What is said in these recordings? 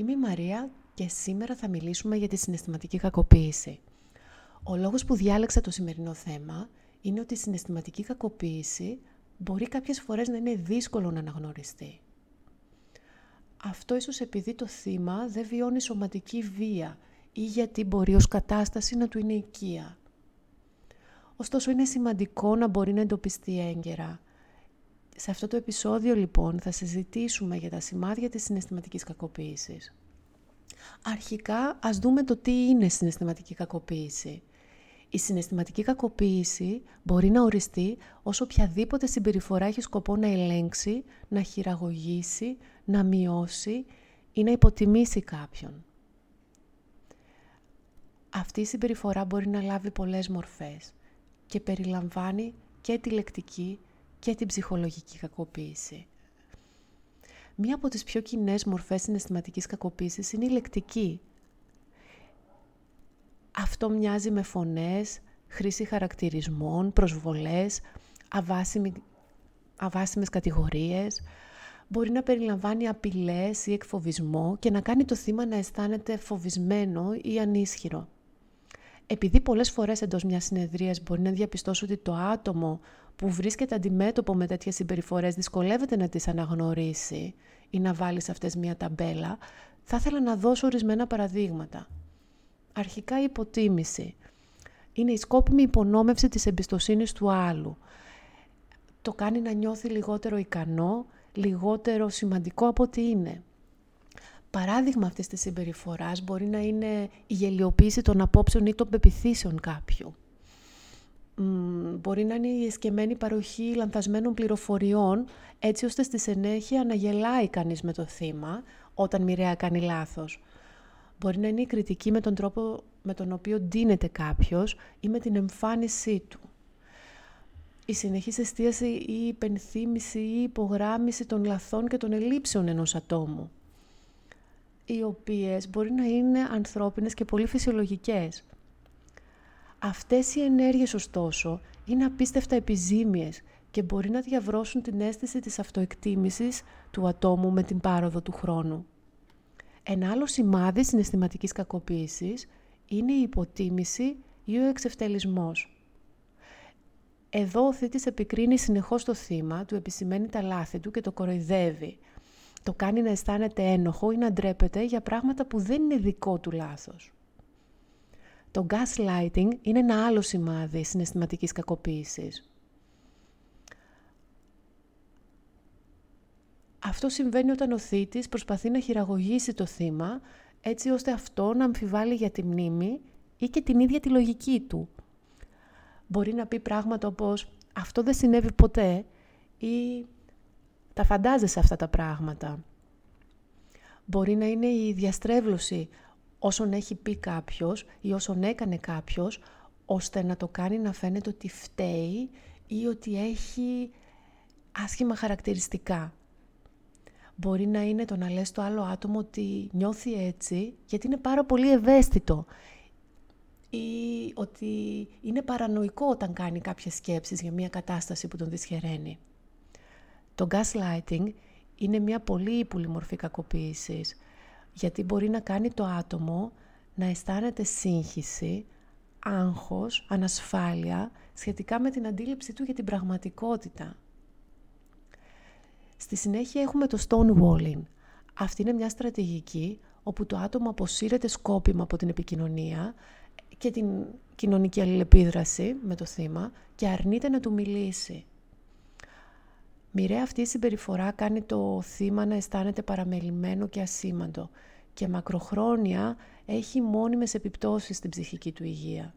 Είμαι η Μαρία και σήμερα θα μιλήσουμε για τη συναισθηματική κακοποίηση. Ο λόγος που διάλεξα το σημερινό θέμα είναι ότι η συναισθηματική κακοποίηση μπορεί κάποιες φορές να είναι δύσκολο να αναγνωριστεί. Αυτό ίσως επειδή το θύμα δεν βιώνει σωματική βία ή γιατί μπορεί ως κατάσταση να του είναι οικία. Ωστόσο είναι σημαντικό να μπορεί να εντοπιστεί έγκαιρα. Σε αυτό το επεισόδιο λοιπόν θα συζητήσουμε για τα σημάδια της συναισθηματικής κακοποίησης. Αρχικά ας δούμε το τι είναι συναισθηματική κακοποίηση. Η συναισθηματική κακοποίηση μπορεί να οριστεί ως οποιαδήποτε συμπεριφορά έχει σκοπό να ελέγξει, να χειραγωγήσει, να μειώσει ή να υποτιμήσει κάποιον. Αυτή η συμπεριφορά μπορεί να λάβει πολλές μορφές και περιλαμβάνει και τη λεκτική και την ψυχολογική κακοποίηση. Μία από τις πιο κοινές μορφές συναισθηματικής κακοποίησης είναι η λεκτική. Αυτό μοιάζει με φωνές, χρήση χαρακτηρισμών, προσβολές, αβάσιμη, αβάσιμες κατηγορίες. Μπορεί να περιλαμβάνει απειλές ή εκφοβισμό και να κάνει το θύμα να αισθάνεται φοβισμένο ή ανίσχυρο. Επειδή πολλές φορές εντός μιας συνεδρίας μπορεί να διαπιστώσω ότι το άτομο που βρίσκεται αντιμέτωπο με τέτοιες συμπεριφορές δυσκολεύεται να τις αναγνωρίσει ή να βάλει σε αυτές μια ταμπέλα, θα ήθελα να δώσω ορισμένα παραδείγματα. Αρχικά η υποτίμηση. Είναι η σκόπιμη υπονόμευση της εμπιστοσύνης του άλλου. Το κάνει να νιώθει λιγότερο ικανό, λιγότερο σημαντικό από ό,τι είναι. Παράδειγμα αυτής της συμπεριφοράς μπορεί να είναι η γελιοποίηση των απόψεων ή των πεπιθήσεων κάποιου. Μπορεί να είναι η εσκεμμένη παροχή λανθασμένων πληροφοριών, έτσι ώστε στη συνέχεια να γελάει κανείς με το θύμα όταν μοιραία κάνει λάθος. Μπορεί να είναι η κριτική με τον τρόπο με τον οποίο ντύνεται κάποιος ή με την εμφάνισή του. Η συνεχής εστίαση ή η υπενθύμηση ή υπογράμμιση των λαθών και των ελλείψεων ενός ατόμου οι οποίες μπορεί να είναι ανθρώπινες και πολύ φυσιολογικές. Αυτές οι ενέργειες, ωστόσο, είναι απίστευτα επιζήμιες και μπορεί να διαβρώσουν την αίσθηση της αυτοεκτίμησης του ατόμου με την πάροδο του χρόνου. Ένα άλλο σημάδι συναισθηματικής κακοποίησης είναι η υποτίμηση ή ο εξευτελισμός. Εδώ ο θήτης επικρίνει συνεχώς το θύμα, του επισημαίνει τα λάθη του και το κοροϊδεύει, το κάνει να αισθάνεται ένοχο ή να ντρέπεται για πράγματα που δεν είναι δικό του λάθος. Το gaslighting είναι ένα άλλο σημάδι συναισθηματικής κακοποίησης. Αυτό συμβαίνει όταν ο θήτης προσπαθεί να χειραγωγήσει το θύμα έτσι ώστε αυτό να αμφιβάλλει για τη μνήμη ή και την ίδια τη λογική του. Μπορεί να πει πράγματα όπως «αυτό δεν συνέβη ποτέ» ή τα φαντάζεσαι αυτά τα πράγματα. Μπορεί να είναι η διαστρέβλωση όσον έχει πει κάποιος ή όσον έκανε κάποιος, ώστε να το κάνει να φαίνεται ότι φταίει ή ότι έχει άσχημα χαρακτηριστικά. Μπορεί να είναι το να λες το άλλο άτομο ότι νιώθει έτσι γιατί είναι πάρα πολύ ευαίσθητο ή ότι είναι παρανοϊκό όταν κάνει κάποιες σκέψεις για μια κατάσταση που τον δυσχεραίνει. Το gaslighting είναι μια πολύ ύπουλη μορφή κακοποίησης, γιατί μπορεί να κάνει το άτομο να αισθάνεται σύγχυση, άγχος, ανασφάλεια σχετικά με την αντίληψή του για την πραγματικότητα. Στη συνέχεια έχουμε το stonewalling. Αυτή είναι μια στρατηγική όπου το άτομο αποσύρεται σκόπιμα από την επικοινωνία και την κοινωνική αλληλεπίδραση με το θύμα και αρνείται να του μιλήσει. Μοιραία αυτή η συμπεριφορά κάνει το θύμα να αισθάνεται παραμελημένο και ασήμαντο και μακροχρόνια έχει μόνιμες επιπτώσεις στην ψυχική του υγεία.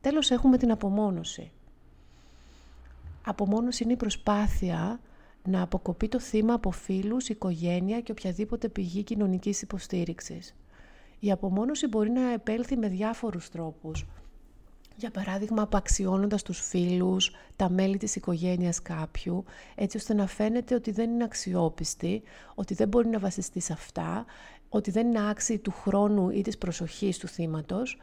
Τέλος έχουμε την απομόνωση. Απομόνωση είναι η προσπάθεια να αποκοπεί το θύμα από φίλους, οικογένεια και οποιαδήποτε πηγή κοινωνικής υποστήριξης. Η απομόνωση μπορεί να επέλθει με διάφορους τρόπους, για παράδειγμα, απαξιώνοντας τους φίλους, τα μέλη της οικογένειας κάποιου, έτσι ώστε να φαίνεται ότι δεν είναι αξιόπιστη, ότι δεν μπορεί να βασιστεί σε αυτά, ότι δεν είναι άξιοι του χρόνου ή της προσοχής του θύματος,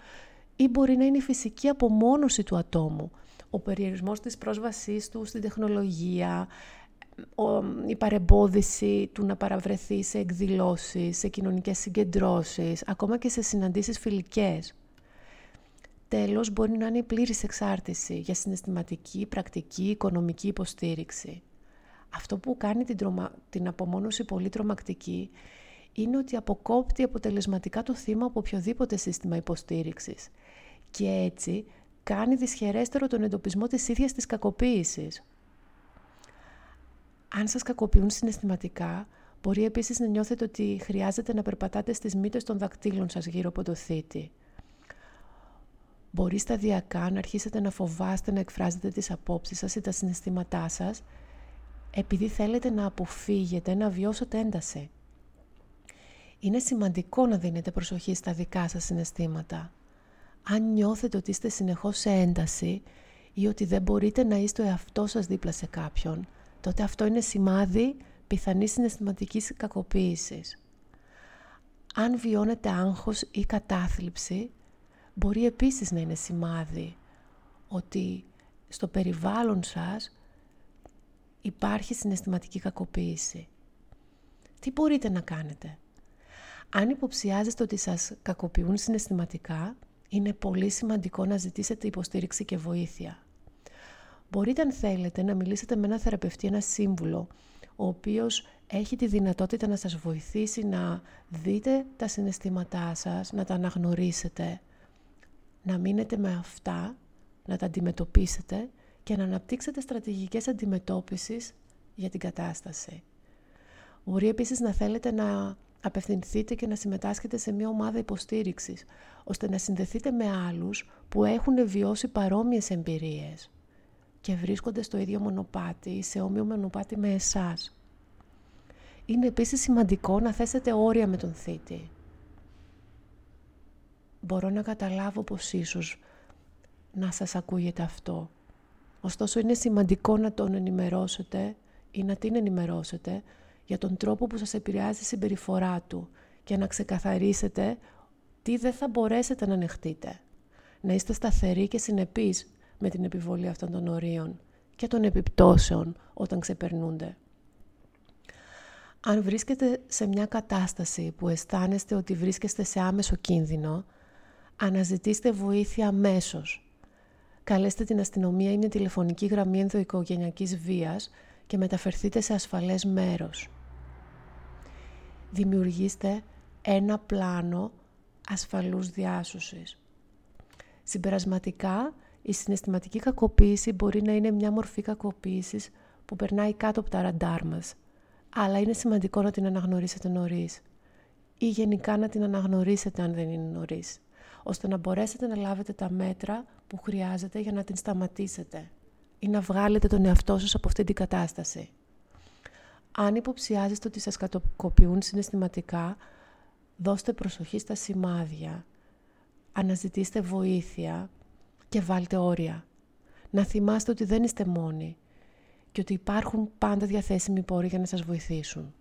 ή μπορεί να είναι η φυσική απομόνωση του ατόμου, ο περιορισμός της πρόσβασής του στην τεχνολογία, η παρεμπόδιση του να παραβρεθεί σε εκδηλώσεις, σε κοινωνικές συγκεντρώσεις, ακόμα και σε συναντήσεις φιλικές. Τέλος, μπορεί να είναι η πλήρης εξάρτηση για συναισθηματική, πρακτική, οικονομική υποστήριξη. Αυτό που κάνει την, τρομα... την απομόνωση πολύ τρομακτική είναι ότι αποκόπτει αποτελεσματικά το θύμα από οποιοδήποτε σύστημα υποστήριξης και έτσι κάνει δυσχερέστερο τον εντοπισμό της ίδιας της κακοποίησης. Αν σας κακοποιούν συναισθηματικά, μπορεί επίσης να νιώθετε ότι χρειάζεται να περπατάτε στις μύτες των δακτύλων σας γύρω από το θήτη. Μπορεί σταδιακά να αρχίσετε να φοβάστε να εκφράζετε τις απόψεις σας ή τα συναισθήματά σας, επειδή θέλετε να αποφύγετε να βιώσετε ένταση. Είναι σημαντικό να δίνετε προσοχή στα δικά σας συναισθήματα. Αν νιώθετε ότι είστε συνεχώς σε ένταση ή ότι δεν μπορείτε να είστε ο εαυτός σας δίπλα σε κάποιον, τότε αυτό είναι σημάδι πιθανής συναισθηματικής κακοποίησης. Αν βιώνετε άγχος ή κατάθλιψη, μπορεί επίσης να είναι σημάδι ότι στο περιβάλλον σας υπάρχει συναισθηματική κακοποίηση. Τι μπορείτε να κάνετε; Αν υποψιάζεστε ότι σας κακοποιούν συναισθηματικά, είναι πολύ σημαντικό να ζητήσετε υποστήριξη και βοήθεια. Μπορείτε αν θέλετε να μιλήσετε με ένα θεραπευτή, ένα σύμβουλο, ο οποίος έχει τη δυνατότητα να σας βοηθήσει να δείτε τα συναισθήματά σας, να τα αναγνωρίσετε, να μείνετε με αυτά, να τα αντιμετωπίσετε και να αναπτύξετε στρατηγικές αντιμετώπισης για την κατάσταση. Μπορεί επίσης να θέλετε να απευθυνθείτε και να συμμετάσχετε σε μια ομάδα υποστήριξης, ώστε να συνδεθείτε με άλλους που έχουν βιώσει παρόμοιες εμπειρίες και βρίσκονται στο ίδιο μονοπάτι ή σε όμοιο μονοπάτι με εσάς. Είναι επίσης σημαντικό να θέσετε όρια με τον θήτη. Μπορώ να καταλάβω πως ίσως να σας ακούγεται αυτό. Ωστόσο είναι σημαντικό να τον ενημερώσετε ή να την ενημερώσετε για τον τρόπο που σας επηρεάζει η συμπεριφορά του και να ξεκαθαρίσετε τι δεν θα μπορέσετε να ανεχτείτε. Να είστε σταθεροί και συνεπείς με την επιβολή αυτών των ορίων και των επιπτώσεων όταν ξεπερνούνται. Αν βρίσκετε σε μια κατάσταση που αισθάνεστε ότι βρίσκεστε σε άμεσο κίνδυνο, αναζητήστε βοήθεια αμέσως. Καλέστε την αστυνομία ή μια τηλεφωνική γραμμή ενδοοικογενειακής βίας και μεταφερθείτε σε ασφαλές μέρος. Δημιουργήστε ένα πλάνο ασφαλούς διάσωσης. Συμπερασματικά, η συναισθηματική κακοποίηση μπορεί να είναι μια μορφή κακοποίησης που περνάει κάτω από τα ραντάρ μας, αλλά είναι σημαντικό να την αναγνωρίσετε νωρίς ή γενικά να την αναγνωρίσετε αν δεν είναι νωρίς, ώστε να μπορέσετε να λάβετε τα μέτρα που χρειάζεται για να την σταματήσετε ή να βγάλετε τον εαυτό σας από αυτή την κατάσταση. Αν υποψιάζεστε ότι σας κατοκοπιούν συναισθηματικά, δώστε προσοχή στα σημάδια, αναζητήστε βοήθεια και βάλτε όρια. Να θυμάστε ότι δεν είστε μόνοι και ότι υπάρχουν πάντα διαθέσιμοι πόροι για να σας βοηθήσουν.